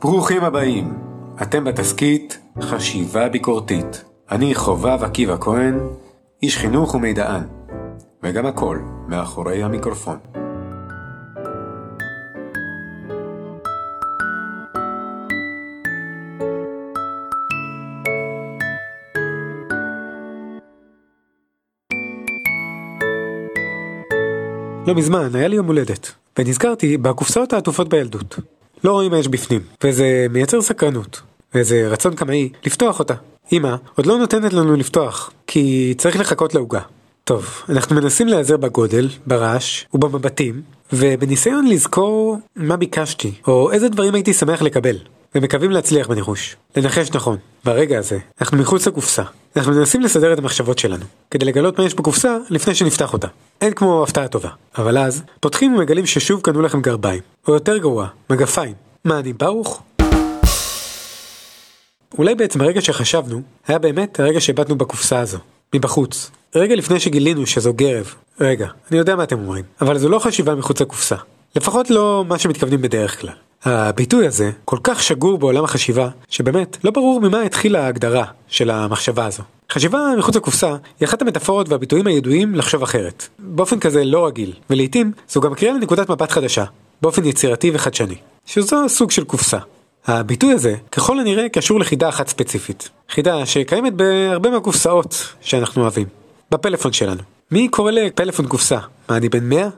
ברוכים הבאים, אתם בתסכית חשיבה ביקורתית. אני חובב עקיבא כהן, איש חינוך ומידען, וגם הכל מאחורי המיקרופון. לא מזמן היה לי יום הולדת, ונזכרתי בקופסאות העטופות בילדות. לא רואים מה יש בפנים, וזה מייצר סקרנות, ואיזה רצון קמאי לפתוח אותה. אמא עוד לא נותנת לנו לפתוח, כי צריך לחכות לעוגה. טוב, אנחנו מנסים להיעזר בגודל, ברעש ובמבטים, ובניסיון לזכור מה ביקשתי, או איזה דברים הייתי שמח לקבל. ומקווים להצליח בניחוש. לנחש נכון, ברגע הזה, אנחנו מחוץ לקופסה. אנחנו מנסים לסדר את המחשבות שלנו, כדי לגלות מה יש בקופסה לפני שנפתח אותה. אין כמו הפתעה טובה. אבל אז, פותחים ומגלים ששוב קנו לכם גרביים. או יותר גרוע, מגפיים. מה, אני ברוך? אולי בעצם הרגע שחשבנו, היה באמת הרגע שהבטנו בקופסה הזו. מבחוץ. רגע לפני שגילינו שזו גרב. רגע, אני יודע מה אתם אומרים, אבל זו לא חשיבה מחוץ לקופסה. לפחות לא מה שמתכוונים בדרך כלל. הביטוי הזה כל כך שגור בעולם החשיבה, שבאמת לא ברור ממה התחילה ההגדרה של המחשבה הזו. חשיבה מחוץ לקופסה היא אחת המטאפורות והביטויים הידועים לחשוב אחרת. באופן כזה לא רגיל, ולעיתים זו גם קריאה לנקודת מבט חדשה, באופן יצירתי וחדשני, שזו סוג של קופסה. הביטוי הזה ככל הנראה קשור לחידה אחת ספציפית. חידה שקיימת בהרבה מהקופסאות שאנחנו אוהבים. בפלאפון שלנו. מי קורא לפלאפון קופסה? מה, אני בן 100?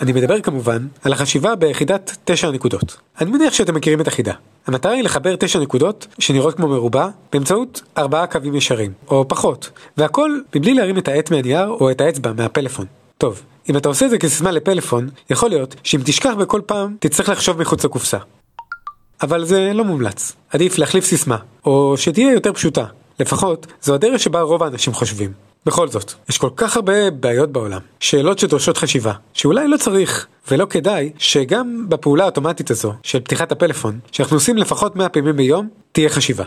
אני מדבר כמובן על החשיבה ביחידת 9 הנקודות. אני מניח שאתם מכירים את החידה. המטרה היא לחבר 9 נקודות שנראות כמו מרובע באמצעות 4 קווים ישרים, או פחות, והכל מבלי להרים את העט מהנייר או את האצבע מהפלאפון. טוב, אם אתה עושה את זה כסיסמה לפלאפון, יכול להיות שאם תשכח בכל פעם, תצטרך לחשוב מחוץ לקופסה. אבל זה לא מומלץ. עדיף להחליף סיסמה, או שתהיה יותר פשוטה. לפחות, זו הדרך שבה רוב האנשים חושבים. בכל זאת, יש כל כך הרבה בעיות בעולם, שאלות שדורשות חשיבה, שאולי לא צריך ולא כדאי שגם בפעולה האוטומטית הזו של פתיחת הפלאפון, שאנחנו עושים לפחות 100 פעמים ביום, תהיה חשיבה.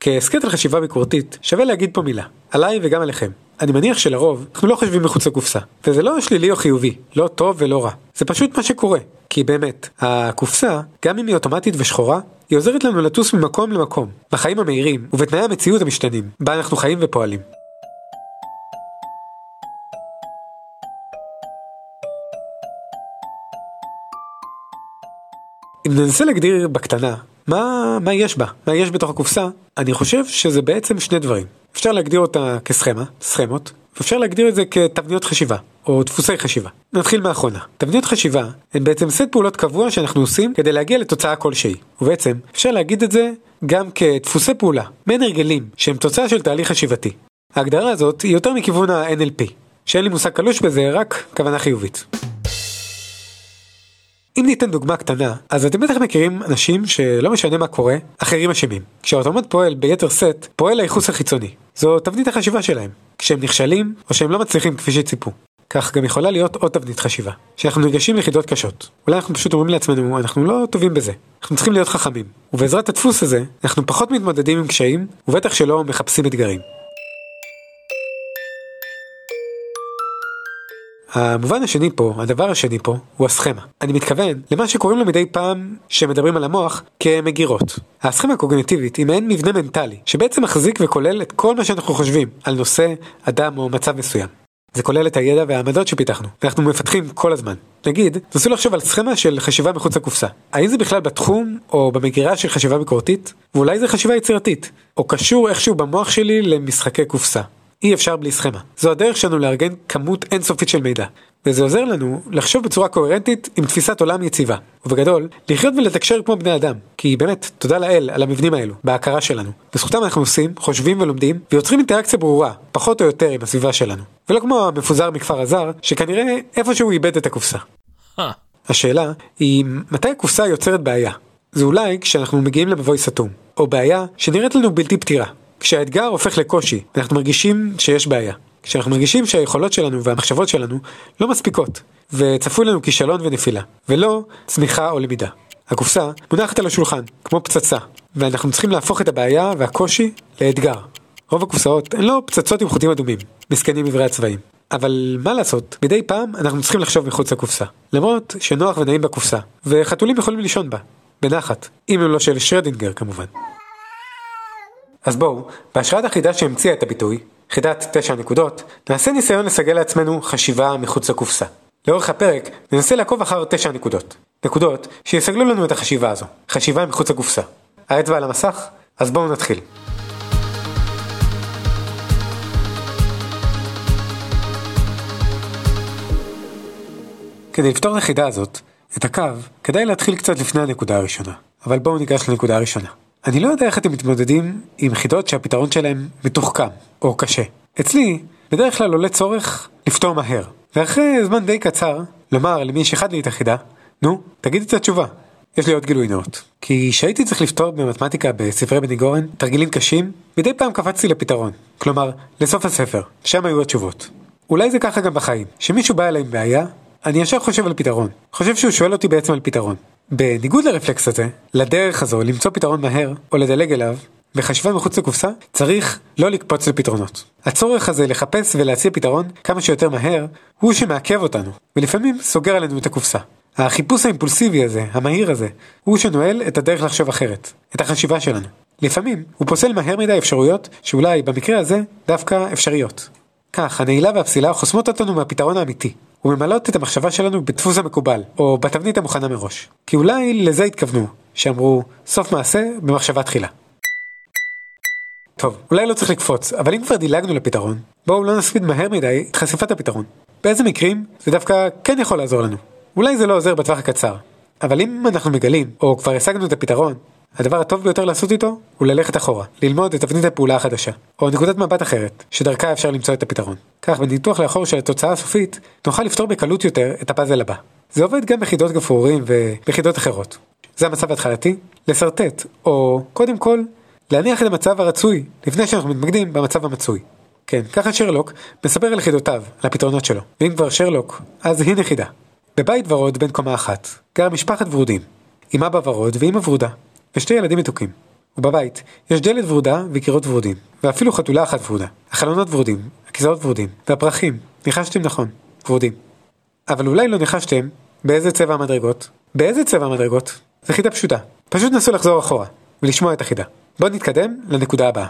כהסכת על חשיבה ביקורתית, שווה להגיד פה מילה, עליי וגם עליכם. אני מניח שלרוב, אנחנו לא חושבים מחוץ לקופסה. וזה לא שלילי או חיובי, לא טוב ולא רע. זה פשוט מה שקורה. כי באמת, הקופסה, גם אם היא אוטומטית ושחורה, היא עוזרת לנו לטוס ממקום למקום, בחיים המהירים ובתנאי המציאות המשתנים, בה אנחנו חיים ופועלים. אם ננסה להגדיר בקטנה מה, מה יש בה, מה יש בתוך הקופסה, אני חושב שזה בעצם שני דברים. אפשר להגדיר אותה כסכמה, סכמות, ואפשר להגדיר את זה כתבניות חשיבה, או דפוסי חשיבה. נתחיל מהאחרונה. תבניות חשיבה הן בעצם סט פעולות קבוע שאנחנו עושים כדי להגיע לתוצאה כלשהי. ובעצם אפשר להגיד את זה גם כדפוסי פעולה, מעין הרגלים, שהם תוצאה של תהליך חשיבתי. ההגדרה הזאת היא יותר מכיוון ה-NLP, שאין לי מושג קלוש בזה, רק כוונה חיובית. אם ניתן דוגמה קטנה, אז אתם בטח מכירים אנשים שלא משנה מה קורה, אחרים אשמים. כשהאוטומט פועל ביתר סט, פועל הייחוס החיצוני. זו תבנית החשיבה שלהם. כשהם נכשלים, או שהם לא מצליחים כפי שציפו. כך גם יכולה להיות עוד תבנית חשיבה, שאנחנו ניגשים ליחידות קשות. אולי אנחנו פשוט אומרים לעצמנו, אנחנו לא טובים בזה. אנחנו צריכים להיות חכמים. ובעזרת הדפוס הזה, אנחנו פחות מתמודדים עם קשיים, ובטח שלא מחפשים אתגרים. המובן השני פה, הדבר השני פה, הוא הסכמה. אני מתכוון למה שקוראים לו מדי פעם שמדברים על המוח כמגירות. הסכמה הקוגניטיבית היא מעין מבנה מנטלי, שבעצם מחזיק וכולל את כל מה שאנחנו חושבים על נושא, אדם או מצב מסוים. זה כולל את הידע והעמדות שפיתחנו, ואנחנו מפתחים כל הזמן. נגיד, נסו לחשוב על סכמה של חשיבה מחוץ לקופסה. האם זה בכלל בתחום, או במגירה של חשיבה ביקורתית? ואולי זה חשיבה יצירתית, או קשור איכשהו במוח שלי למשחקי קופסה. אי אפשר בלי סכמה. זו הדרך שלנו לארגן כמות אינסופית של מידע. וזה עוזר לנו לחשוב בצורה קוהרנטית עם תפיסת עולם יציבה. ובגדול, לחיות ולתקשר כמו בני אדם. כי באמת, תודה לאל על המבנים האלו, בהכרה שלנו. בזכותם אנחנו עושים, חושבים ולומדים, ויוצרים אינטראקציה ברורה, פחות או יותר עם הסביבה שלנו. ולא כמו המפוזר מכפר הזר, שכנראה איפשהו איבד את הקופסה. השאלה היא, מתי הקופסה יוצרת בעיה? זה אולי כשאנחנו מגיעים למבוי סתום, או בעיה שנראית לנו בלתי פתירה. כשהאתגר הופך לקושי, ואנחנו מרגישים שיש בעיה. כשאנחנו מרגישים שהיכולות שלנו והמחשבות שלנו לא מספיקות, וצפוי לנו כישלון ונפילה, ולא צמיחה או למידה. הקופסה מונחת על השולחן, כמו פצצה, ואנחנו צריכים להפוך את הבעיה והקושי לאתגר. רוב הקופסאות הן לא פצצות עם חוטים אדומים, מסכנים עברי הצבעים. אבל מה לעשות, מדי פעם אנחנו צריכים לחשוב מחוץ לקופסה. למרות שנוח ונעים בקופסה, וחתולים יכולים לישון בה, בנחת, אם הם לא של שרדינגר כמובן. אז בואו, בהשראת החידה שהמציאה את הביטוי, חידת תשע נקודות, נעשה ניסיון לסגל לעצמנו חשיבה מחוץ לקופסה. לאורך הפרק ננסה לעקוב אחר תשע נקודות. נקודות שיסגלו לנו את החשיבה הזו, חשיבה מחוץ לקופסה. האצבע על המסך? אז בואו נתחיל. כדי לפתור את החידה הזאת, את הקו, כדאי להתחיל קצת לפני הנקודה הראשונה. אבל בואו ניגש לנקודה הראשונה. אני לא יודע איך אתם מתמודדים עם חידות שהפתרון שלהם מתוחכם או קשה. אצלי, בדרך כלל עולה צורך לפתור מהר. ואחרי זמן די קצר, לומר למי שאחד לי את החידה, נו, תגיד את התשובה. יש לי עוד גילוי נאות. כי כשהייתי צריך לפתור במתמטיקה בספרי בני גורן תרגילים קשים, מדי פעם קפצתי לפתרון. כלומר, לסוף הספר, שם היו התשובות. אולי זה ככה גם בחיים, שמישהו בא אליי עם בעיה, אני ישר חושב על פתרון. חושב שהוא שואל אותי בעצם על פתרון. בניגוד לרפלקס הזה, לדרך הזו למצוא פתרון מהר, או לדלג אליו, בחשיבה מחוץ לקופסה, צריך לא לקפוץ לפתרונות. הצורך הזה לחפש ולהציע פתרון כמה שיותר מהר, הוא שמעכב אותנו, ולפעמים סוגר עלינו את הקופסה. החיפוש האימפולסיבי הזה, המהיר הזה, הוא שנועל את הדרך לחשוב אחרת, את החשיבה שלנו. לפעמים הוא פוסל מהר מדי אפשרויות שאולי במקרה הזה דווקא אפשריות. כך, הנעילה והפסילה חוסמות אותנו מהפתרון האמיתי, וממלאות את המחשבה שלנו בדפוס המקובל, או בתבנית המוכנה מראש. כי אולי לזה התכוונו, שאמרו סוף מעשה במחשבה תחילה. טוב, אולי לא צריך לקפוץ, אבל אם כבר דילגנו לפתרון, בואו לא נספיד מהר מדי את חשיפת הפתרון. באיזה מקרים זה דווקא כן יכול לעזור לנו. אולי זה לא עוזר בטווח הקצר, אבל אם אנחנו מגלים, או כבר השגנו את הפתרון, הדבר הטוב ביותר לעשות איתו הוא ללכת אחורה, ללמוד את תבנית הפעולה החדשה, או נקודת מבט אחרת, שדרכה אפשר למצוא את הפתרון. כך בניתוח לאחור של התוצאה הסופית, נוכל לפתור בקלות יותר את הפאזל הבא. זה עובד גם בחידות גפרורים וביחידות אחרות. זה המצב ההתחלתי, לשרטט, או קודם כל, להניח את המצב הרצוי, לפני שאנחנו מתמקדים במצב המצוי. כן, ככה שרלוק מספר על יחידותיו, על הפתרונות שלו. ואם כבר שרלוק, אז הנה חידה. בבית ורוד בן קומה אחת, גר משפחת ורודים. עם אבא ורוד ואמא ורודה, ושתי ילדים מתוקים. ובבית יש דלת ורודה וקירות ורודים, ואפילו חתולה אחת ורודה. החלונות ורודים, הכיסאות ורודים, והפרחים, ניחשתם נכון, ורודים. אבל אולי לא ניחשתם באיזה צבע המדרגות? באיזה צבע המדרגות? זו חידה פשוטה. פשוט נסו לחזור אחורה, ולשמוע את החידה. בואו נתקדם לנקודה הבאה.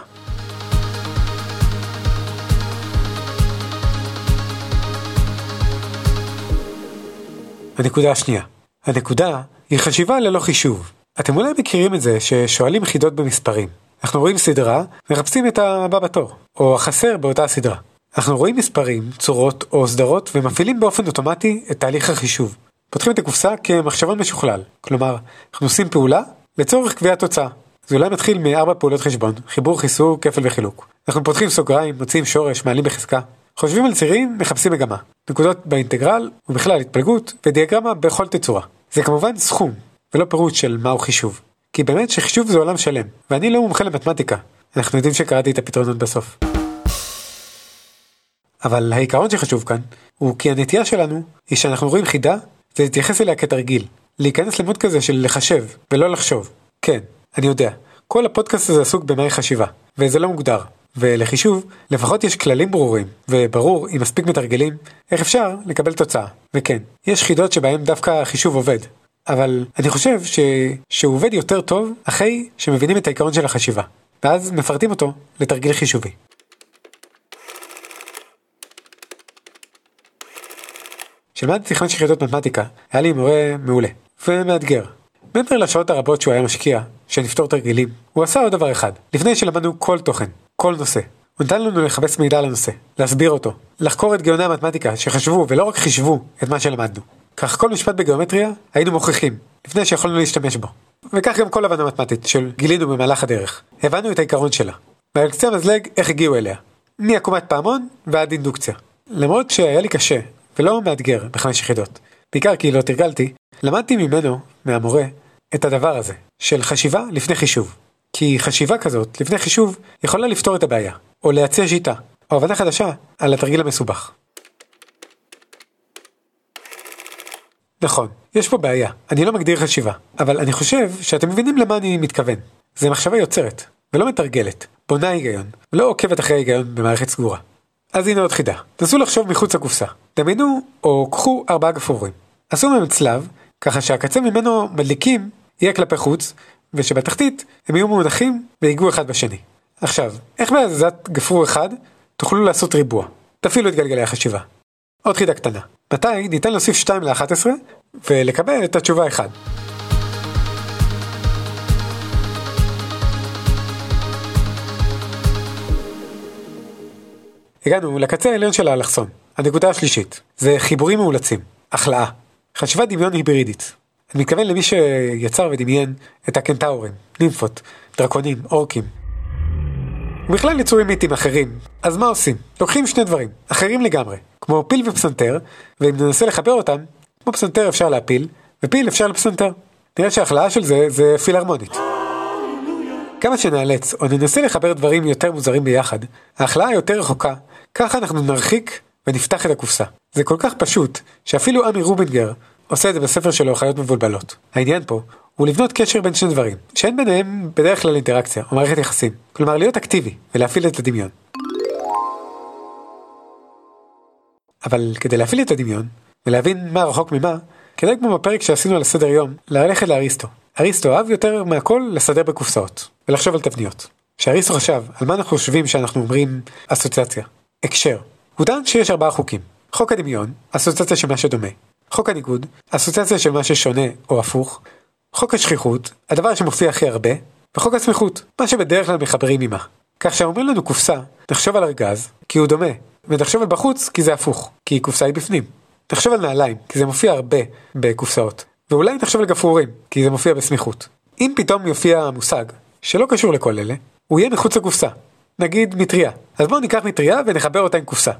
הנקודה השנייה. הנקודה היא חשיבה ללא חישוב. אתם אולי מכירים את זה ששואלים חידות במספרים. אנחנו רואים סדרה, מחפשים את הבא בתור, או החסר באותה סדרה. אנחנו רואים מספרים, צורות או סדרות ומפעילים באופן אוטומטי את תהליך החישוב. פותחים את הקופסה כמחשבון משוכלל, כלומר, אנחנו עושים פעולה לצורך קביעת תוצאה. זה אולי מתחיל מארבע פעולות חשבון, חיבור, חיסור, כפל וחילוק. אנחנו פותחים סוגריים, מוציאים שורש, מעלים בחזקה. חושבים על צירים, מחפשים מגמה. נקודות באינטגרל, ובכלל התפלגות, ודיאגרמה בכל תצורה. זה כמובן סכום, ולא פירוט של מהו חישוב. כי באמת שחישוב זה עולם שלם, ואני לא מומחה למתמטיקה. אנחנו יודעים שקראתי את הפתרונות בסוף. אבל העיקרון שחשוב כאן, הוא כי הנטייה שלנו, היא שאנחנו רואים חידה, זה להתייחס אליה כתרגיל. להיכנס למוד כזה של לחשב, ולא לחשוב. כן, אני יודע, כל הפודקאסט הזה עסוק במהי חשיבה, וזה לא מוגדר. ולחישוב, לפחות יש כללים ברורים, וברור, אם מספיק מתרגלים, איך אפשר לקבל תוצאה. וכן, יש חידות שבהם דווקא החישוב עובד. אבל אני חושב ש... שהוא עובד יותר טוב אחרי שמבינים את העיקרון של החשיבה. ואז מפרטים אותו לתרגיל חישובי. כשלמדתי חמש יחידות מתמטיקה, היה לי מורה מעולה ומאתגר. מעבר לשעות הרבות שהוא היה משקיע, שנפתור תרגילים, הוא עשה עוד דבר אחד. לפני שלמדנו כל תוכן, כל נושא. הוא נתן לנו לחפש מידע על הנושא, להסביר אותו, לחקור את גאוני המתמטיקה שחשבו ולא רק חישבו את מה שלמדנו. כך כל משפט בגיאומטריה היינו מוכיחים, לפני שיכולנו להשתמש בו. וכך גם כל הבנה מתמטית של גילינו במהלך הדרך. הבנו את העיקרון שלה. ועל קצה המזלג איך הגיעו אליה. מעקומת פעמון ועד אינדוקציה. למרות שהיה לי קשה ולא מאתגר בחמש יחידות, בעיקר כי לא תרגלתי, למדתי ממנו, מהמורה, את הדבר הזה, של חשיבה לפני חישוב. כי חשיבה כזאת, לפני חישוב, יכולה לפתור את הבעיה, או להציע שיטה, או הבנה חדשה על התרגיל המסובך. נכון, יש פה בעיה, אני לא מגדיר חשיבה, אבל אני חושב שאתם מבינים למה אני מתכוון. זה מחשבה יוצרת, ולא מתרגלת, בונה היגיון, ולא עוקבת אחרי היגיון במערכת סגורה. אז הנה עוד חידה. נסו לחשוב מחוץ לקופסה. דמיינו או קחו ארבעה גפרורים. עשו מהם צלב, ככה שהקצה ממנו מדליקים יהיה כלפי חוץ, ושבתחתית הם יהיו מונחים ויגעו אחד בשני. עכשיו, איך בהזזת גפרור אחד תוכלו לעשות ריבוע? תפעילו את גלגלי החשיבה. עוד חידה קטנה. מתי ניתן להוסיף 2 ל-11 ולקבל את התשובה 1? הגענו לקצה העליון של האלכסון. הנקודה השלישית זה חיבורים מאולצים, החלאה, חשיבת דמיון היברידית. אני מתכוון למי שיצר ודמיין את הקנטאורים, נימפות, דרקונים, אורקים. ובכלל יצורים מיתים אחרים, אז מה עושים? לוקחים שני דברים, אחרים לגמרי, כמו פיל ופסנתר, ואם ננסה לחבר אותם, כמו פסנתר אפשר להפיל, ופיל אפשר לפסנתר. נראה שההכלאה של זה זה פילהרמונית. כמה שנאלץ או ננסה לחבר דברים יותר מוזרים ביחד, ההכלאה יותר רחוקה, ככה אנחנו נרחיק ונפתח את הקופסה. זה כל כך פשוט, שאפילו עמי רובינגר עושה את זה בספר שלו חיות מבולבלות. העניין פה הוא לבנות קשר בין שני דברים, שאין ביניהם בדרך כלל אינטראקציה או מערכת יחסים. כלומר להיות אקטיבי ולהפעיל את הדמיון. אבל כדי להפעיל את הדמיון, ולהבין מה רחוק ממה, כדאי כמו בפרק שעשינו על הסדר יום, ללכת לאריסטו. אריסטו אהב יותר מהכל לסדר בקופסאות, ולחשוב על תבניות. כשאריסטו חשב על מה אנחנו חושבים שאנחנו אומרים אסוציאציה, הקשר, הוא טען שיש ארבעה חוקים. חוק הדמיון, אסוציאציה של מה שדומה. חוק הניגוד, אסוציאציה של מה ששונה או הפוך. חוק השכיחות, הדבר שמופיע הכי הרבה. וחוק הסמיכות, מה שבדרך כלל מחברים עימה. כך שאומרים לנו קופסה, נחשוב על ארגז, כי הוא דומה, ונחשוב על בחוץ, כי זה הפוך, כי קופסה היא בפנים. נחשוב על נעליים, כי זה מופיע הרבה בקופסאות. ואולי נחשוב על גפרורים, כי זה מופיע בסמיכות. אם פתאום יופיע מושג, שלא קשור לכל אלה, הוא יהיה מחוץ לקופסה. נגיד מטריה. אז בואו ניקח מטריה ונחבר אותה עם קופסה.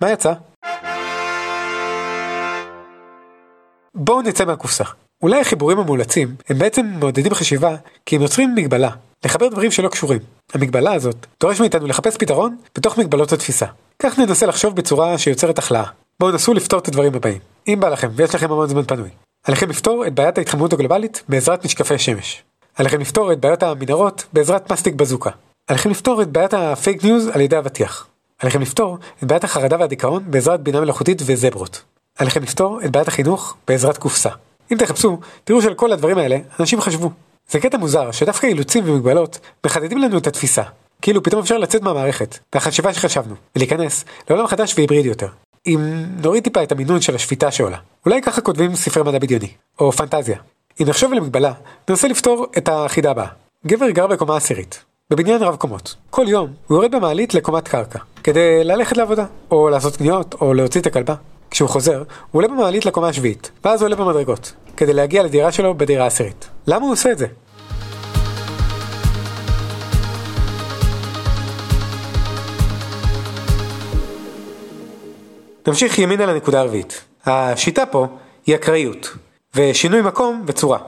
מה יצא? בואו נצא מהקופסה. אולי החיבורים המאולצים הם בעצם מעודדים חשיבה כי הם יוצרים מגבלה, לחבר דברים שלא קשורים. המגבלה הזאת דורש מאיתנו לחפש פתרון בתוך מגבלות התפיסה. כך ננסה לחשוב בצורה שיוצרת הכלאה. בואו נסו לפתור את הדברים הבאים. אם בא לכם ויש לכם המון זמן פנוי. עליכם לפתור את בעיית ההתחממות הגלובלית בעזרת משקפי שמש. עליכם לפתור את בעיות המנהרות בעזרת מסטיק בזוקה. עליכם לפתור את בעיית ה fake news על ידי אבטיח. עליכם לפתור את בעיית החרדה והדיכאון בעזרת בינה מלאכותית וזברות. עליכם לפתור את בעיית החינוך בעזרת קופסה. אם תחפשו, תראו שעל כל הדברים האלה אנשים חשבו. זה קטע מוזר שדווקא אילוצים ומגבלות מחדדים לנו את התפיסה. כאילו פתאום אפשר לצאת מהמערכת, מהחשיבה שחשבנו, ולהיכנס לעולם חדש והיברידי יותר. אם נוריד טיפה את המינון של השפיטה שעולה. אולי ככה כותבים ספרי מדע בדיוני, או פנטזיה. אם נחשוב על המגבלה, ננסה לפתור את החידה הבאה. גבר גר בקומה עשירית, בבניין רב קומות. כל יום הוא יורד במעלית לקומת קרקע, כדי ללכת לעבודה, או לעשות קניות, או להוציא את הכלבה. כשהוא חוזר, הוא עולה במעלית לקומה השביעית, ואז הוא עולה במדרגות, כדי להגיע לדירה שלו בדירה העשירית. למה הוא עושה את זה? נמשיך ימינה לנקודה הרביעית. השיטה פה היא אקראיות, ושינוי מקום וצורה.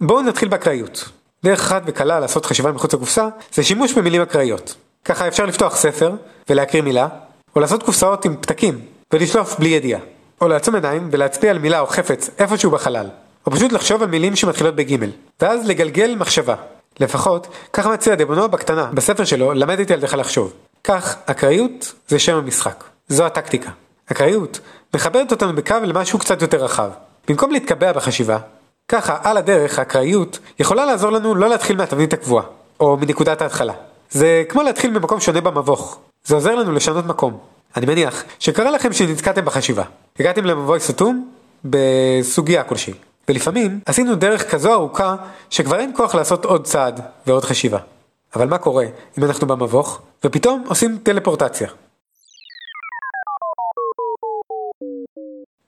בואו נתחיל באקראיות. דרך אחת וקלה לעשות חשיבה מחוץ לקופסה זה שימוש במילים אקראיות. ככה אפשר לפתוח ספר ולהקריא מילה, או לעשות קופסאות עם פתקים ולשלוף בלי ידיעה. או לעצום עיניים ולהצביע על מילה או חפץ איפשהו בחלל. או פשוט לחשוב על מילים שמתחילות בגימל. ואז לגלגל מחשבה. לפחות, ככה מציע דבונו בקטנה, בספר שלו, למד את ילדך לחשוב. כך, אקראיות זה שם המשחק. זו הטקטיקה. אקראיות מחברת אותנו בקו למשהו קצת יותר רחב. במקום להתקבע בחשיבה, ככה על הדרך האקראיות יכולה לעזור לנו לא להתחיל מהתבנית הקבועה, או מנקודת ההתחלה. זה כמו להתחיל במקום שונה במבוך. זה עוזר לנו לשנות מקום. אני מניח שקרה לכם שנתקעתם בחשיבה. הגעתם למבוי סתום בסוגיה כלשהי. ולפעמים עשינו דרך כזו ארוכה שכבר אין כוח לעשות עוד צעד ועוד חשיבה. אבל מה קורה אם אנחנו במבוך ופתאום עושים טלפורטציה?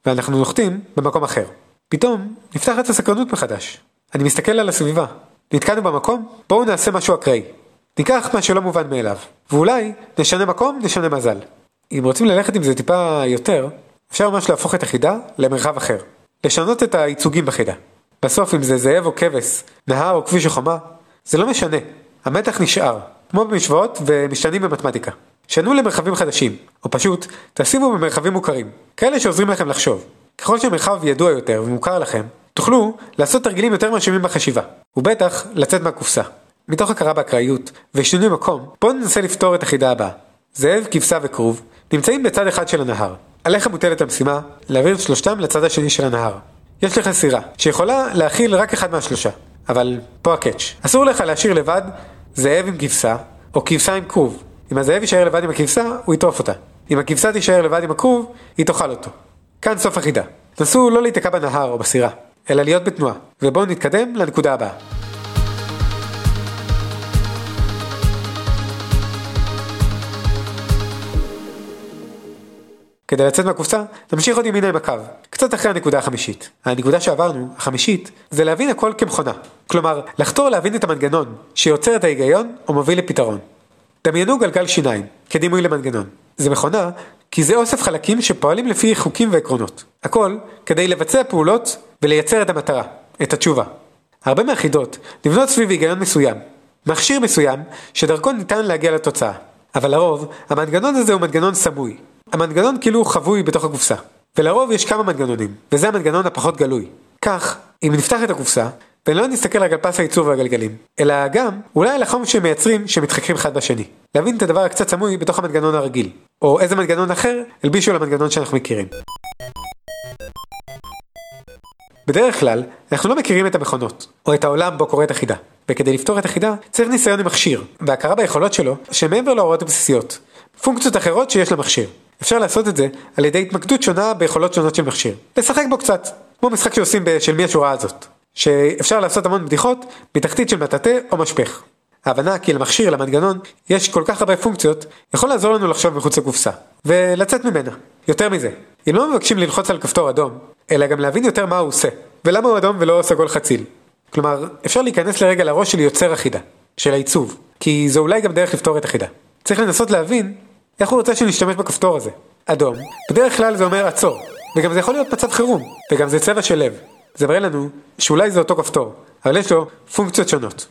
ואנחנו נוחתים במקום אחר. פתאום נפתחת הסקרנות מחדש. אני מסתכל על הסביבה. נתקענו במקום? בואו נעשה משהו אקראי. ניקח מה שלא מובן מאליו. ואולי נשנה מקום, נשנה מזל. אם רוצים ללכת עם זה טיפה יותר, אפשר ממש להפוך את החידה למרחב אחר. לשנות את הייצוגים בחידה. בסוף אם זה זאב או כבש, נהר או כביש או חומה, זה לא משנה. המתח נשאר, כמו במשוואות ומשתנים במתמטיקה. שנו למרחבים חדשים, או פשוט תשימו במרחבים מוכרים, כאלה שעוזרים לכם לחשוב. ככל שהמרחב ידוע יותר ומוכר לכם, תוכלו לעשות תרגילים יותר מרשימים בחשיבה, ובטח לצאת מהקופסה. מתוך הכרה באקראיות ושינוי מקום, בואו ננסה לפתור את החידה הבאה. זאב, כבשה וכרוב נמצאים בצד אחד של הנהר. עליך מוטלת המשימה להעביר את שלושתם לצד השני של הנהר. יש לך סירה, שיכולה להכיל רק אחד מהשלושה. אבל פה הקאץ'. אסור לך להשאיר לבד זאב עם כבשה, או כבשה עם כרוב. אם הזאב יישאר לבד עם הכבשה, הוא יטרוף אותה. אם הכבשה תישאר לבד עם הכרוב, היא תאכל אותו. כאן סוף החידה. נסו לא להיתקע בנהר או בסירה, אלא להיות בתנועה. ובואו נתקדם לנקודה הבאה. כדי לצאת מהקופסה, נמשיך עוד ימינה עם הקו, קצת אחרי הנקודה החמישית. הנקודה שעברנו, החמישית, זה להבין הכל כמכונה. כלומר, לחתור להבין את המנגנון שיוצר את ההיגיון או מוביל לפתרון. דמיינו גלגל שיניים, כדימוי למנגנון. זה מכונה, כי זה אוסף חלקים שפועלים לפי חוקים ועקרונות. הכל כדי לבצע פעולות ולייצר את המטרה, את התשובה. הרבה מהחידות נבנות סביב היגיון מסוים, מכשיר מסוים שדרכו ניתן להגיע לתוצאה. אבל לרוב, המנגנון הזה הוא מנגנון סמוי, המנגנון כאילו חבוי בתוך הקופסה. ולרוב יש כמה מנגנונים, וזה המנגנון הפחות גלוי. כך, אם נפתח את הקופסה, ולא נסתכל רק על פס הייצור והגלגלים, אלא גם אולי על החום שהם מייצרים שמתחככים אחד בשני. להבין את הדבר הקצת סמוי בתוך המנגנון הרגיל, או איזה מנגנון אחר הלבישו למנגנון שאנחנו מכירים. בדרך כלל, אנחנו לא מכירים את המכונות, או את העולם בו קורית החידה, וכדי לפתור את החידה צריך ניסיון עם מכשיר, והכרה ביכולות שלו שמעבר להוראות הבסיסיות, פונקציות אחרות שיש למכשיר. אפשר לעשות את זה על ידי התמקדות שונה ביכולות שונות של מכשיר. לשחק בו קצת, כמו משחק שעושים של מי השורה הזאת. שאפשר לעשות המון בדיחות בתחתית של מטאטא או משפך. ההבנה כי למכשיר, למנגנון, יש כל כך הרבה פונקציות, יכול לעזור לנו לחשוב מחוץ לקופסה, ולצאת ממנה. יותר מזה, אם לא מבקשים ללחוץ על כפתור אדום, אלא גם להבין יותר מה הוא עושה, ולמה הוא אדום ולא סגול חציל. כלומר, אפשר להיכנס לרגע לראש של יוצר החידה, של העיצוב, כי זו אולי גם דרך לפתור את החידה. צריך לנסות להבין איך הוא רוצה שנשתמש בכפתור הזה? אדום, בדרך כלל זה אומר עצור, וגם זה יכול להיות מצב חירום, וגם זה צבע של לב. זה מראה לנו שאולי זה אותו כפתור, אבל יש לו פונקציות שונות.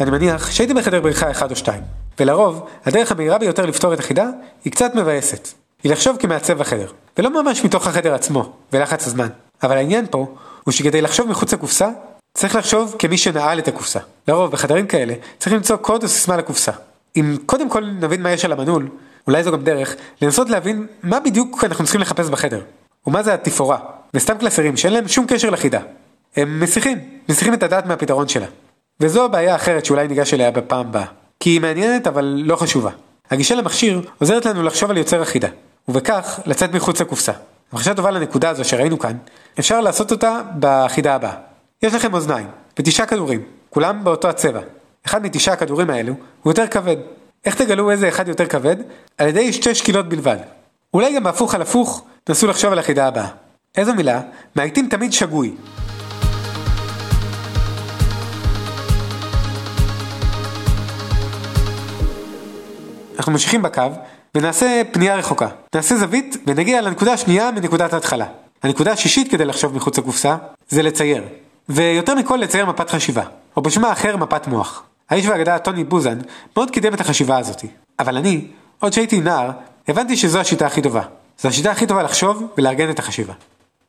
אני מניח שהייתי בחדר בריחה אחד או שתיים, ולרוב, הדרך המהירה ביותר לפתור את החידה היא קצת מבאסת. היא לחשוב כמעצב החדר, ולא ממש מתוך החדר עצמו, ולחץ הזמן. אבל העניין פה, הוא שכדי לחשוב מחוץ לקופסה, צריך לחשוב כמי שנעל את הקופסה. לרוב, בחדרים כאלה, צריך למצוא קוד או סיסמה לקופסה. אם קודם כל נבין מה יש על המנעול, אולי זו גם דרך לנסות להבין מה בדיוק אנחנו צריכים לחפש בחדר, ומה זה התפאורה, וסתם קלסרים שאין להם שום קשר לחידה. הם מסיחים, מסיחים את הדעת מהפתרון שלה. וזו הבעיה האחרת שאולי ניגש אליה בפעם הבאה, כי היא מעניינת אבל לא חשובה. הגישה למכשיר עוזרת לנו לחשוב על יוצר החידה, ובכך לצאת מחוץ לקופסה. המחשה טובה לנקודה הזו שראינו כאן, אפשר לעשות אותה בחידה הבאה. יש לכם אוזניים, ותשעה כדורים, כולם באותו הצבע. אחד מתשעה הכדורים האלו הוא יותר כבד. איך תגלו איזה אחד יותר כבד? על ידי שתי שקילות בלבד. אולי גם בהפוך על הפוך, נסו לחשוב על החידה הבאה. איזו מילה מאייתים תמיד שגוי. אנחנו ממשיכים בקו ונעשה פנייה רחוקה. נעשה זווית ונגיע לנקודה השנייה מנקודת ההתחלה. הנקודה השישית כדי לחשוב מחוץ לקופסה זה לצייר. ויותר מכל לצייר מפת חשיבה, או בשמה אחר מפת מוח. האיש והאגדה טוני בוזן מאוד קידם את החשיבה הזאתי. אבל אני, עוד שהייתי נער, הבנתי שזו השיטה הכי טובה. זו השיטה הכי טובה לחשוב ולארגן את החשיבה.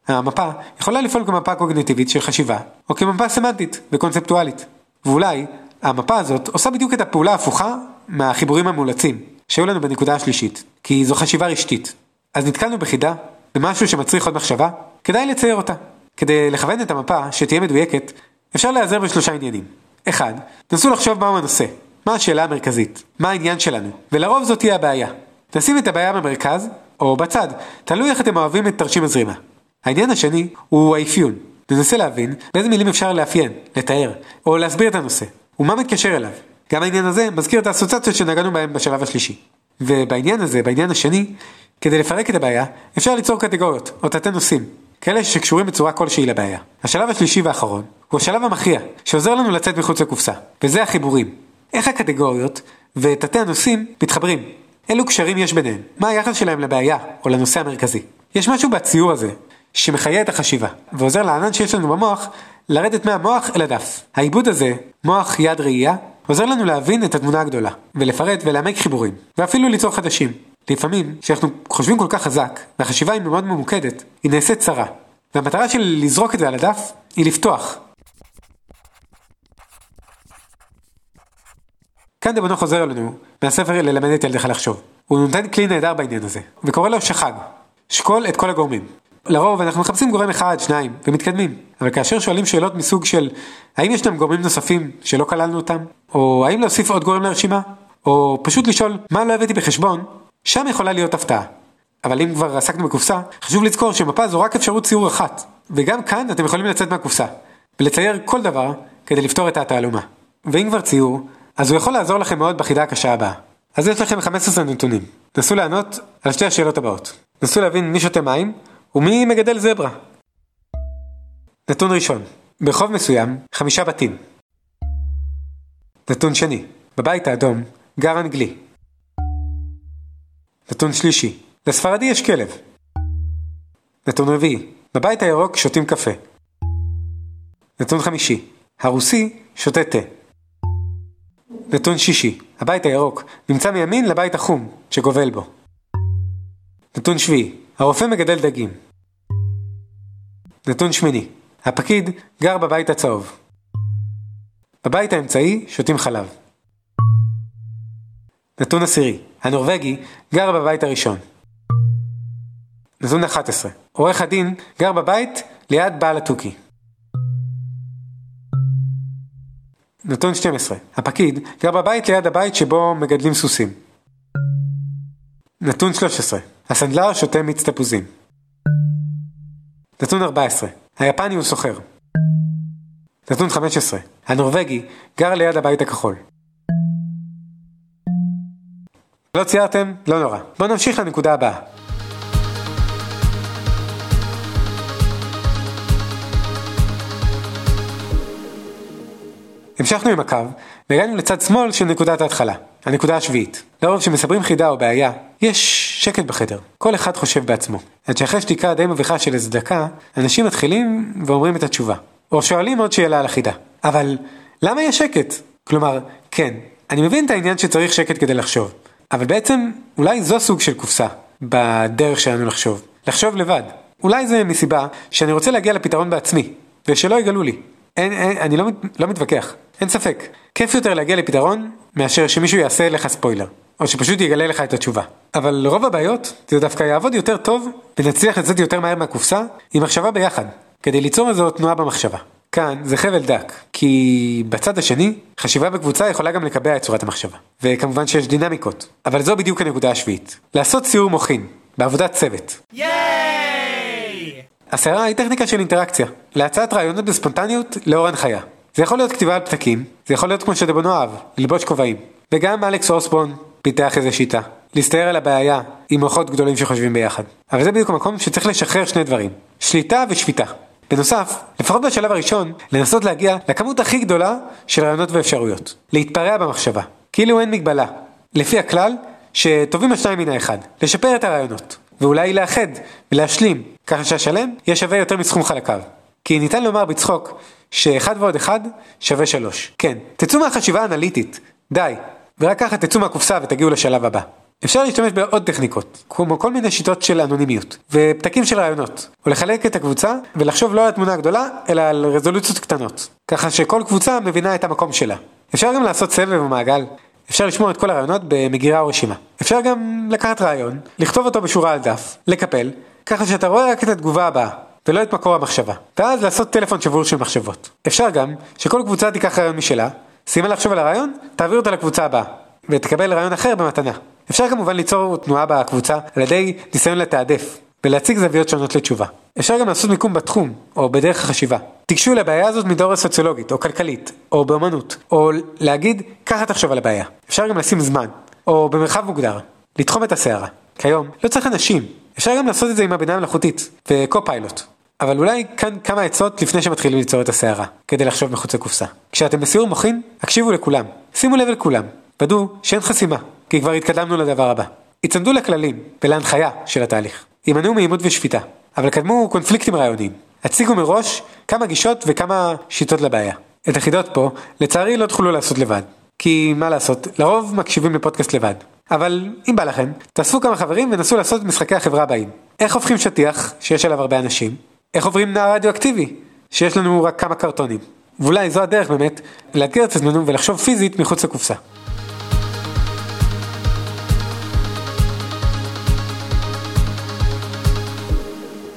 המפה יכולה לפעול כמפה קוגניטיבית של חשיבה, או כמפה סמנטית וקונספטואלית. ואולי, המפה הזאת עושה בדיוק את הפעולה ההפוכה מהחיבורים המאולצים, שהיו לנו בנקודה השלישית, כי זו חשיבה רשתית. אז נתקלנו בחידה, במשהו שמצריך עוד מחשבה, כדאי לצייר אותה. כדי לכוון את המפה, שתהיה מדויקת, אפשר להיעזר בשלושה עניינים. אחד, תנסו לחשוב מהו הנושא, מה השאלה המרכזית, מה העניין שלנו, ולרוב זאת תהיה הבעיה. נשים את הבעיה במרכז, או בצד, תלוי איך אתם אוהבים את תרשים הזרימה. העניין השני הוא האפיון. ננסה להבין באיזה מילים אפשר לאפיין, לתאר, או להסביר את הנושא, ומה מתקשר אליו. גם העניין הזה מזכיר את האסוציאציות שנגענו בהן בשלב השלישי. ובעניין הזה, בעניין השני, כדי לפרק את הבעיה, אפשר ליצור קטגוריות, או תתי נושאים, כאלה שקשורים בצורה כלשהי לבעיה. השלב השלישי והאחרון הוא השלב המכריע, שעוזר לנו לצאת מחוץ לקופסה, וזה החיבורים. איך הקטגוריות ותתי הנושאים מתחברים? אילו קשרים יש ביניהם? מה היחס שלהם לבעיה או לנושא המרכזי? יש משהו בציור הזה שמחיה את החשיבה, ועוזר לענן שיש לנו במוח לרדת מהמוח אל הדף. העיבוד הזה, מוח יד ראייה, עוזר לנו להבין את התמונה הגדולה, ולפרט ולעמק חיבורים, ואפילו ליצור חדשים. לפעמים, כשאנחנו חושבים כל כך חזק, והחשיבה היא מאוד ממוקדת, היא נעשית צרה. והמטרה של לזרוק את זה על הדף, היא לפתוח. כאן דבנו חוזר אלינו, מהספר ללמד את ילדיך לחשוב. הוא נותן כלי נהדר בעניין הזה, וקורא לו שחג. שקול את כל הגורמים. לרוב אנחנו מחפשים גורם אחד, שניים, ומתקדמים. אבל כאשר שואלים שאלות מסוג של האם ישנם גורמים נוספים שלא כללנו אותם, או האם להוסיף עוד גורם לרשימה, או פשוט לשאול מה לא הבאתי בחשבון, שם יכולה להיות הפתעה. אבל אם כבר עסקנו בקופסה, חשוב לזכור שמפה זו רק אפשרות ציור אחת, וגם כאן אתם יכולים לצאת מהקופסה, ולצייר כל דבר כדי לפתור את התעלומה. ואם כבר ציור, אז הוא יכול לעזור לכם מאוד בחידה הקשה הבאה. אז יש לכם 15 נתונים. נסו לענות על שתי השאלות הבאות. נסו להבין מי שותה מים ומי מגדל זברה. נתון ראשון, ברחוב מסוים, חמישה בתים. נתון שני, בבית האדום, גר אנגלי. נתון שלישי, לספרדי יש כלב. נתון רביעי, בבית הירוק שותים קפה. נתון חמישי, הרוסי שותה תה. נתון שישי, הבית הירוק נמצא מימין לבית החום שגובל בו. נתון שביעי, הרופא מגדל דגים. נתון שמיני, הפקיד גר בבית הצהוב. בבית האמצעי שותים חלב. נתון עשירי, הנורבגי גר בבית הראשון. נתון 11, עורך הדין גר בבית ליד בעל התוכי. נתון 12, הפקיד גר בבית ליד הבית שבו מגדלים סוסים. נתון 13, הסנדלר שותה מיץ תפוזים. נתון 14, היפני הוא סוחר. נתון 15, הנורבגי גר ליד הבית הכחול. לא ציירתם? לא נורא. בואו נמשיך לנקודה הבאה. המשכנו עם הקו, והגענו לצד שמאל של נקודת ההתחלה, הנקודה השביעית. לרוב כשמספרים חידה או בעיה, יש שקט בחדר, כל אחד חושב בעצמו. עד שאחרי שתיקה די מביכה של איזה דקה, אנשים מתחילים ואומרים את התשובה. או שואלים עוד שאלה על החידה. אבל למה יש שקט? כלומר, כן, אני מבין את העניין שצריך שקט כדי לחשוב, אבל בעצם אולי זו סוג של קופסה, בדרך שלנו לחשוב. לחשוב לבד. אולי זה מסיבה שאני רוצה להגיע לפתרון בעצמי, ושלא יגלו לי. אין, אין, אני לא, לא מתווכח, אין ספק. כיף יותר להגיע לפתרון מאשר שמישהו יעשה לך ספוילר, או שפשוט יגלה לך את התשובה. אבל רוב הבעיות זה דווקא יעבוד יותר טוב ונצליח לצאת יותר מהר מהקופסה עם מחשבה ביחד, כדי ליצור איזו תנועה במחשבה. כאן זה חבל דק, כי בצד השני, חשיבה בקבוצה יכולה גם לקבע את צורת המחשבה. וכמובן שיש דינמיקות. אבל זו בדיוק הנקודה השביעית. לעשות סיור מוחין, בעבודת צוות. ייי! הסערה היא טכניקה של אינטראקציה, להצעת רעיונות בספונטניות לאור הנחיה. זה יכול להיות כתיבה על פתקים, זה יכול להיות כמו שדבונו אהב, ללבוש כובעים. וגם אלכס אוסבון פיתח איזה שיטה, להסתער על הבעיה עם מוחות גדולים שחושבים ביחד. אבל זה בדיוק המקום שצריך לשחרר שני דברים, שליטה ושפיטה. בנוסף, לפחות בשלב הראשון, לנסות להגיע לכמות הכי גדולה של רעיונות ואפשרויות. להתפרע במחשבה, כאילו אין מגבלה. לפי הכלל, שטובים השניים מן האחד. לשפר את הרעיונות, ואולי לאחד ולהשלים, ככה שהשלם יהיה שווה יותר מסכום חלקיו. כי ניתן לומר בצחוק, שאחד ועוד אחד שווה שלוש. כן, תצאו מהחשיבה האנליטית, די, ורק ככה תצאו מהקופסה ותגיעו לשלב הבא. אפשר להשתמש בעוד טכניקות, כמו כל מיני שיטות של אנונימיות, ופתקים של רעיונות, או לחלק את הקבוצה ולחשוב לא על התמונה הגדולה, אלא על רזולוציות קטנות, ככה שכל קבוצה מבינה את המקום שלה. אפשר גם לעשות סבב או מעגל, אפשר לשמור את כל הרעיונות במגירה או רשימה. אפשר גם לקחת רעיון, לכתוב אותו בשורה על דף, לקפל, ככה שאתה רואה רק את התגובה הבאה, ולא את מקור המחשבה, ואז לעשות טלפון שבור של מחשבות. אפשר גם שכל קבוצה תיקח רעיון משלה, סיימה לחשוב על הרעיון, תעביר אותה לקבוצה הבאה, ותקבל רעיון אחר במתנה. אפשר כמובן ליצור תנועה בקבוצה על ידי ניסיון לתעדף ולהציג זוויות שונות לתשובה. אפשר גם לעשות מיקום בתחום או בדרך החשיבה. תיגשו לבעיה הזאת מתיאוריה סוציולוגית או כלכלית או באמנות או להגיד ככה תחשוב על הבעיה. אפשר גם לשים זמן או במרחב מוגדר, לתחום את הסערה. כיום לא צריך אנשים, אפשר גם לעשות את זה עם הבינה המלאכותית וקו-פיילוט. אבל אולי כאן כמה עצות לפני שמתחילים ליצור את הסערה, כדי לחשוב מחוץ לקופסה. כשאתם בסיור מוחין, הקשיבו לכולם, שימו לב לכולם, ודאו שאין חסימה, כי כבר התקדמנו לדבר הבא. היצמדו לכללים ולהנחיה של התהליך. הימנעו מעימות ושפיטה, אבל קדמו קונפליקטים רעיוניים. הציגו מראש כמה גישות וכמה שיטות לבעיה. את החידות פה, לצערי לא תוכלו לעשות לבד. כי מה לעשות, לרוב מקשיבים לפודקאסט לבד. אבל אם בא לכם, תאספו כמה חברים ונסו לעשות את משחקי החברה הבאים. איך הופכים שטיח, שיש עליו הרבה אנשים? איך עוברים נער רדיואקטיבי, שיש לנו רק כמה קרטונים? ואולי זו הדרך באמת, לאתגר את עצמנו ולחשוב פיזית מחוץ לקופסה.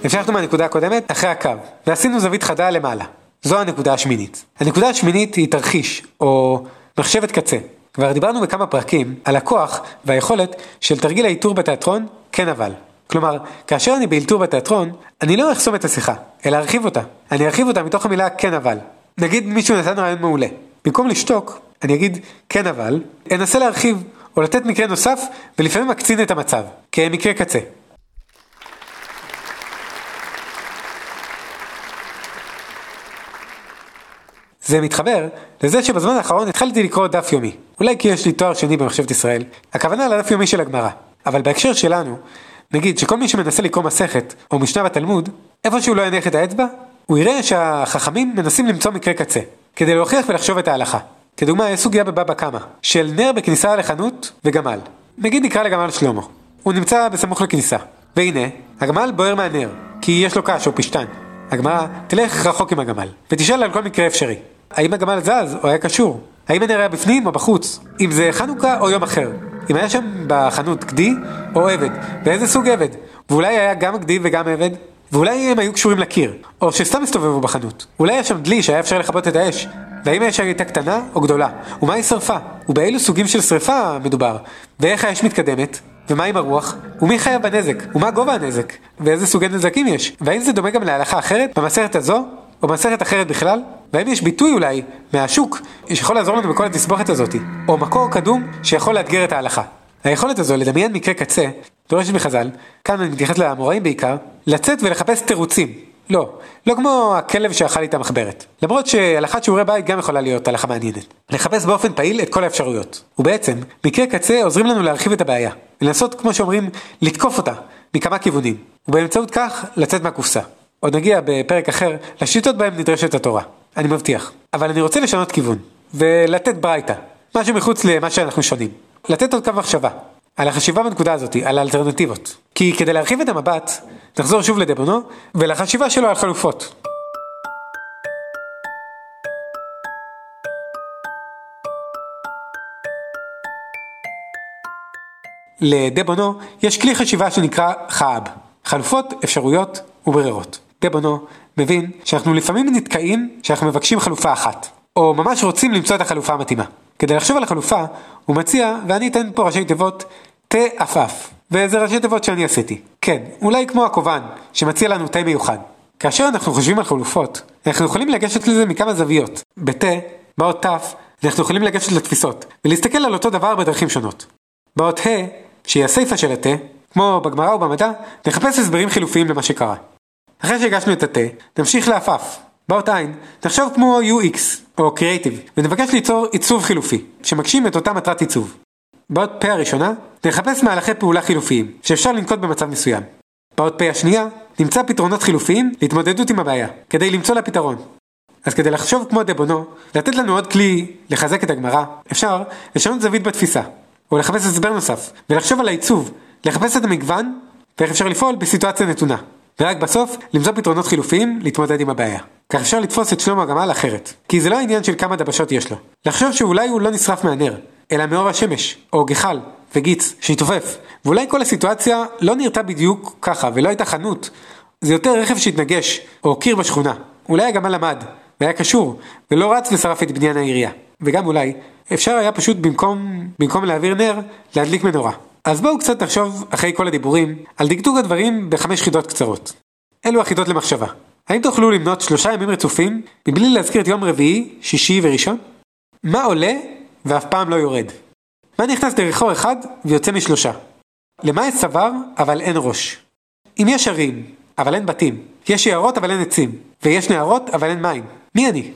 המשכנו מהנקודה הקודמת אחרי הקו, ועשינו זווית חדה למעלה. זו הנקודה השמינית. הנקודה השמינית היא תרחיש, או מחשבת קצה. כבר דיברנו בכמה פרקים על הכוח והיכולת של תרגיל האיתור בתיאטרון, כן אבל. כלומר, כאשר אני באלתור בתיאטרון, אני לא אחסום את השיחה, אלא ארחיב אותה. אני ארחיב אותה מתוך המילה כן אבל. נגיד מישהו נתן רעיון מעולה. במקום לשתוק, אני אגיד כן אבל, אנסה להרחיב או לתת מקרה נוסף, ולפעמים מקצין את המצב, כמקרה קצה. זה מתחבר לזה שבזמן האחרון התחלתי לקרוא דף יומי. אולי כי יש לי תואר שני במחשבת ישראל, הכוונה לדף יומי של הגמרא. אבל בהקשר שלנו, נגיד שכל מי שמנסה לקרוא מסכת או משנה בתלמוד, איפה שהוא לא יניח את האצבע, הוא יראה שהחכמים מנסים למצוא מקרה קצה, כדי להוכיח ולחשוב את ההלכה. כדוגמה, יש סוגיה בבבא קמא, של נר בכניסה לחנות וגמל. נגיד נקרא לגמל שלמה. הוא נמצא בסמוך לכניסה. והנה, הגמל בוער מהנר, כי יש לו קש או פשטן. הגמרא תלך רחוק עם הגמל, ותשאל על כל מקרה אפשרי. האם הגמל זז או היה קשור? האם הנר היה בפנים או בחוץ? אם זה חנוכה או יום אחר? אם היה שם בחנות גדי או עבד? ואיזה סוג עבד? ואולי היה גם גדי וגם עבד? ואולי הם היו קשורים לקיר, או שסתם הסתובבו בחנות. אולי היה שם דלי שהיה אפשר לכבות את האש. והאם האש הייתה קטנה או גדולה? ומה היא שרפה? ובאילו סוגים של שרפה מדובר? ואיך האש מתקדמת? ומה עם הרוח? ומי חייב בנזק? ומה גובה הנזק? ואיזה סוגי נזקים יש? והאם זה דומה גם להלכה אחרת במסכת הזו? או במסכת אחרת בכלל? והאם יש ביטוי אולי מהשוק שיכול לעזור לנו בכל התסבוכת הזאת? או מקור קדום שיכול לאתגר את ההלכה? היכולת הזו לדמיין מקרה קצה דורשת מחז"ל, כאן אני מתייחס לאמוראים בעיקר, לצאת ולחפש תירוצים. לא, לא כמו הכלב שאכל את המחברת. למרות שהלכת שיעורי בית גם יכולה להיות הלכה מעניינת. לחפש באופן פעיל את כל האפשרויות. ובעצם, מקרה קצה עוזרים לנו להרחיב את הבעיה. ולנסות, כמו שאומרים, לתקוף אותה מכמה כיוונים. ובאמצעות כך, לצאת מהקופסה. עוד נגיע בפרק אחר לשיטות בהם נדרשת התורה. אני מבטיח. אבל אני רוצה לשנות כיוון. ולתת ברייתא. משהו מחוץ למה שאנחנו שונים. לתת עוד קו מחשבה. על החשיבה בנקודה הזאת, על האלטרנטיבות. כי כדי להרחיב את המבט, נחזור שוב לדבונו, ולחשיבה שלו על חלופות. לדבונו יש כלי חשיבה שנקרא חאב, חלופות, אפשרויות וברירות. דבונו מבין שאנחנו לפעמים נתקעים כשאנחנו מבקשים חלופה אחת, או ממש רוצים למצוא את החלופה המתאימה. כדי לחשוב על החלופה, הוא מציע, ואני אתן פה ראשי תיבות, תה עפעף. וזה ראשי תיבות שאני עשיתי. כן, אולי כמו הקובן, שמציע לנו תה מיוחד. כאשר אנחנו חושבים על חלופות, אנחנו יכולים לגשת לזה מכמה זוויות. בתה, באות ת', אנחנו יכולים לגשת לתפיסות, ולהסתכל על אותו דבר בדרכים שונות. באות ה', שהיא הסיפה של התה, כמו בגמרא ובמדע, נחפש הסברים חילופיים למה שקרה. אחרי שהגשנו את התה, נמשיך לעפף. באות עין, נחשוב כמו UX, או Creative, ונבקש ליצור עיצוב חילופי, שמגשים את אותה מטרת עיצוב. באות פ' הראשונה, נחפש מהלכי פעולה חילופיים, שאפשר לנקוט במצב מסוים. באות פ' השנייה, נמצא פתרונות חילופיים להתמודדות עם הבעיה, כדי למצוא לה פתרון. אז כדי לחשוב כמו דבונו, לתת לנו עוד כלי לחזק את הגמרא, אפשר לשנות זווית בתפיסה, או לחפש הסבר נוסף, ולחשוב על העיצוב, לחפש את המגוון, ואיך אפשר לפעול בסיטואציה נתונה. ורק בסוף, למצוא פתרונות חילופיים להתמודד עם הבעיה. כך אפשר לתפוס את שלמה הגמל אחרת. כי זה לא העניין של כמה דבשות יש לו. לחשוב שאולי הוא לא נשרף מהנר, אלא מאור השמש, או גחל, וגיץ, שהתעופף. ואולי כל הסיטואציה לא נראתה בדיוק ככה, ולא הייתה חנות. זה יותר רכב שהתנגש, או קיר בשכונה. אולי הגמל למד, והיה קשור, ולא רץ ושרף את בניין העירייה. וגם אולי, אפשר היה פשוט במקום, במקום להעביר נר, להדליק מנורה. אז בואו קצת נחשוב, אחרי כל הדיבורים, על דקדוק הדברים בחמש חידות קצרות. אלו החידות למחשבה. האם תוכלו למנות שלושה ימים רצופים, מבלי להזכיר את יום רביעי, שישי וראשון? מה עולה ואף פעם לא יורד? מה נכנס דרך חור אחד ויוצא משלושה? למה יש צוואר אבל אין ראש? אם יש ערים, אבל אין בתים, יש יערות אבל אין עצים, ויש נהרות אבל אין מים, מי אני?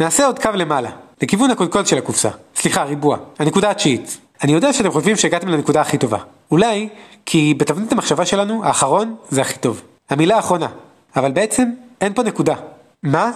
נעשה עוד קו למעלה, לכיוון הקודקוד של הקופסה. סליחה, ריבוע. הנקודה התשיעית. אני יודע שאתם חושבים שהגעתם לנקודה הכי טובה. אולי כי בתבנית המחשבה שלנו, האחרון זה הכי טוב. המילה האחרונה. אבל בעצם אין פה נקודה. מה?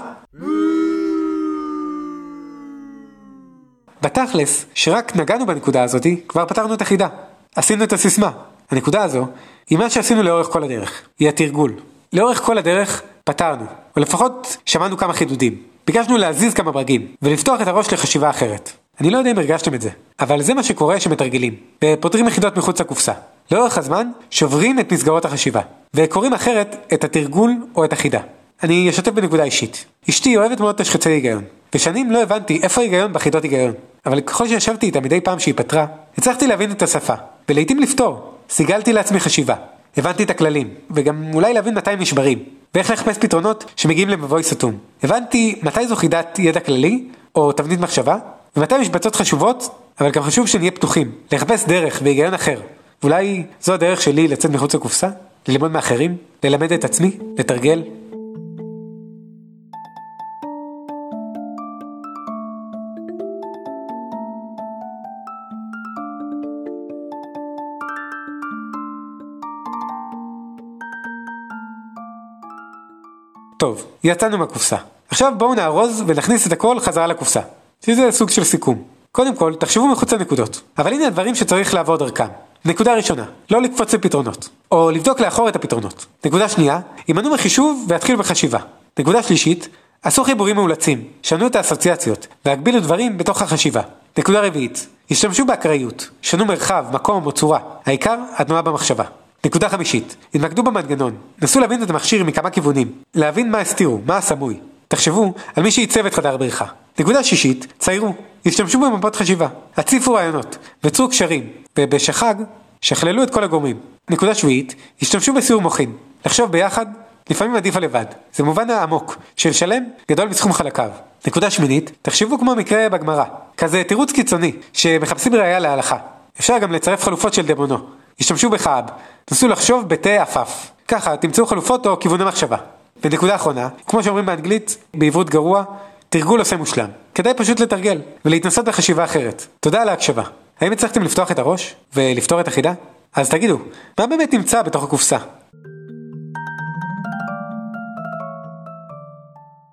בתכלס, שרק נגענו בנקודה הזאתי, כבר פתרנו את החידה. עשינו את הסיסמה. הנקודה הזו היא מה שעשינו לאורך כל הדרך. היא התרגול. לאורך כל הדרך פתרנו, או לפחות שמענו כמה חידודים. ביקשנו להזיז כמה ברגים, ולפתוח את הראש לחשיבה אחרת. אני לא יודע אם הרגשתם את זה, אבל זה מה שקורה כשמתרגלים, ופותרים יחידות מחוץ לקופסה. לאורך הזמן, שוברים את מסגרות החשיבה, וקוראים אחרת את התרגול או את החידה. אני אשתף בנקודה אישית. אשתי אוהבת מאוד תשחצי היגיון, ושנים לא הבנתי איפה ההיגיון בחידות היגיון. אבל ככל שישבתי איתה מדי פעם שהיא פתרה, הצלחתי להבין את השפה, ולעיתים לפתור. סיגלתי לעצמי חשיבה, הבנתי את הכללים, וגם אולי להבין מתי הם נשברים, ואיך לחפש פתרונות שמגיעים למבוי סתום. הבנתי מתי זו חידת ידע כללי, או תבנית מחשבה, ומתי משבצות חשובות, אבל גם חשוב שנהיה פתוחים, לחפש דרך והיגיון אחר. ואולי זו הדרך שלי לצאת מחוץ לקופסה? ללמוד מאחרים? ללמד את עצמי? לתרגל? טוב, יצאנו מהקופסה. עכשיו בואו נארוז ונכניס את הכל חזרה לקופסה. שזה סוג של סיכום. קודם כל, תחשבו מחוץ לנקודות. אבל הנה הדברים שצריך לעבור דרכם. נקודה ראשונה, לא לקפוץ לפתרונות. או לבדוק לאחור את הפתרונות. נקודה שנייה, הימנעו מחישוב והתחילו בחשיבה. נקודה שלישית, עשו חיבורים מאולצים, שנו את האסוציאציות, והגבילו דברים בתוך החשיבה. נקודה רביעית, השתמשו באקראיות, שנו מרחב, מקום או צורה. העיקר, התנועה במחשבה. נקודה חמישית, התמקדו במנגנון, נסו להבין את המכשיר מכמה כיוונים, להבין מה הסתירו, מה הסמוי. תחשבו על מי שעיצב את חדר הבריחה. נקודה שישית, ציירו, השתמשו במפות חשיבה, הציפו רעיונות, וצרו קשרים, ובשחג, שכללו את כל הגורמים. נקודה שביעית, השתמשו בסיור מוחין, לחשוב ביחד, לפעמים עדיף הלבד. זה מובן העמוק, של שלם גדול מסכום חלקיו. נקודה שמינית, תחשבו כמו מקרה בגמרא, כזה תירוץ קיצוני, שמחפשים ראייה להלכה. אפשר גם לצרף חלופות של דמונו. השתמשו בחאב, נסו לחשוב בתה עפף. ככה תמצאו חלופות או כיווני מחשבה. ונקודה אחרונה, כמו שאומרים באנגלית, בעברית גרוע, תרגול עושה מושלם. כדאי פשוט לתרגל, ולהתנסות בחשיבה אחרת. תודה על ההקשבה. האם הצלחתם לפתוח את הראש? ולפתור את החידה? אז תגידו, מה באמת נמצא בתוך הקופסה?